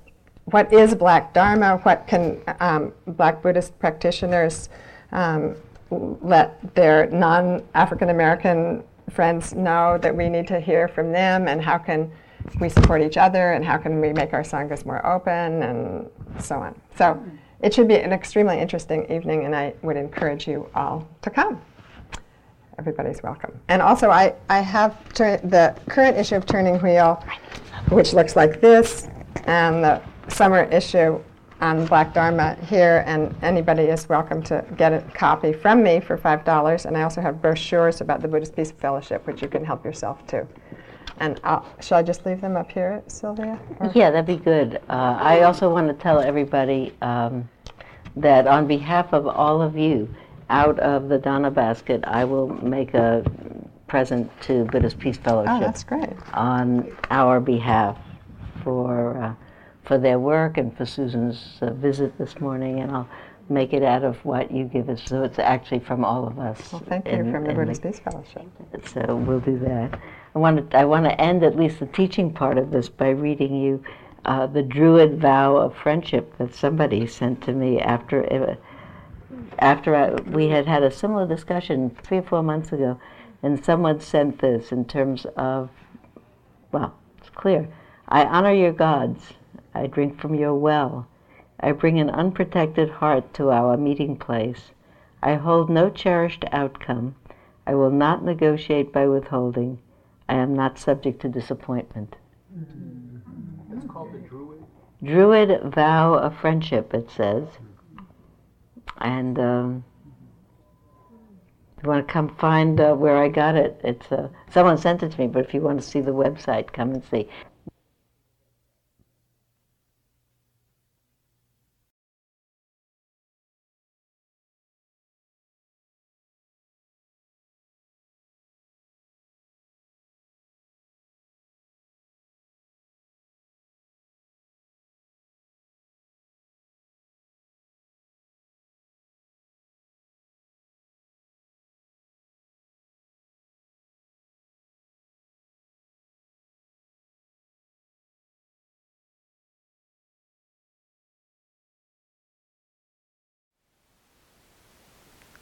what is Black Dharma? What can um, Black Buddhist practitioners um, let their non-African American friends know that we need to hear from them, and how can we support each other, and how can we make our sanghas more open, and so on. So it should be an extremely interesting evening, and I would encourage you all to come. Everybody's welcome. And also, I, I have tur- the current issue of Turning Wheel, which looks like this, and the summer issue on Black Dharma here, and anybody is welcome to get a copy from me for $5. And I also have brochures about the Buddhist Peace Fellowship, which you can help yourself to. And I'll, shall I just leave them up here, Sylvia? Or-
Yeah, that'd be good. Uh, I also want to tell everybody um, that on behalf of all of you, out of the dana basket, I will make a present to Buddhist Peace Fellowship
Oh, that's great.
on our behalf for uh, for their work and for Susan's uh, visit this morning, and I'll make it out of what you give us. So it's actually from all of us.
Well, thank you
in-
from the Buddhist Peace Fellowship.
so we'll do that. I want to, I want to end at least the teaching part of this by reading you uh, the Druid vow of friendship that somebody sent to me after uh, after I, we had had a similar discussion three or four months ago, and someone sent this in terms of, well, it's clear. I honor your gods. I drink from your well. I bring an unprotected heart to our meeting place. I hold no cherished outcome. I will not negotiate by withholding. I am not subject to disappointment.
It's called the Druid.
Druid vow of friendship, it says. And um, if you want to come find uh, where I got it, it's uh, someone sent it to me. But if you want to see the website, come and see.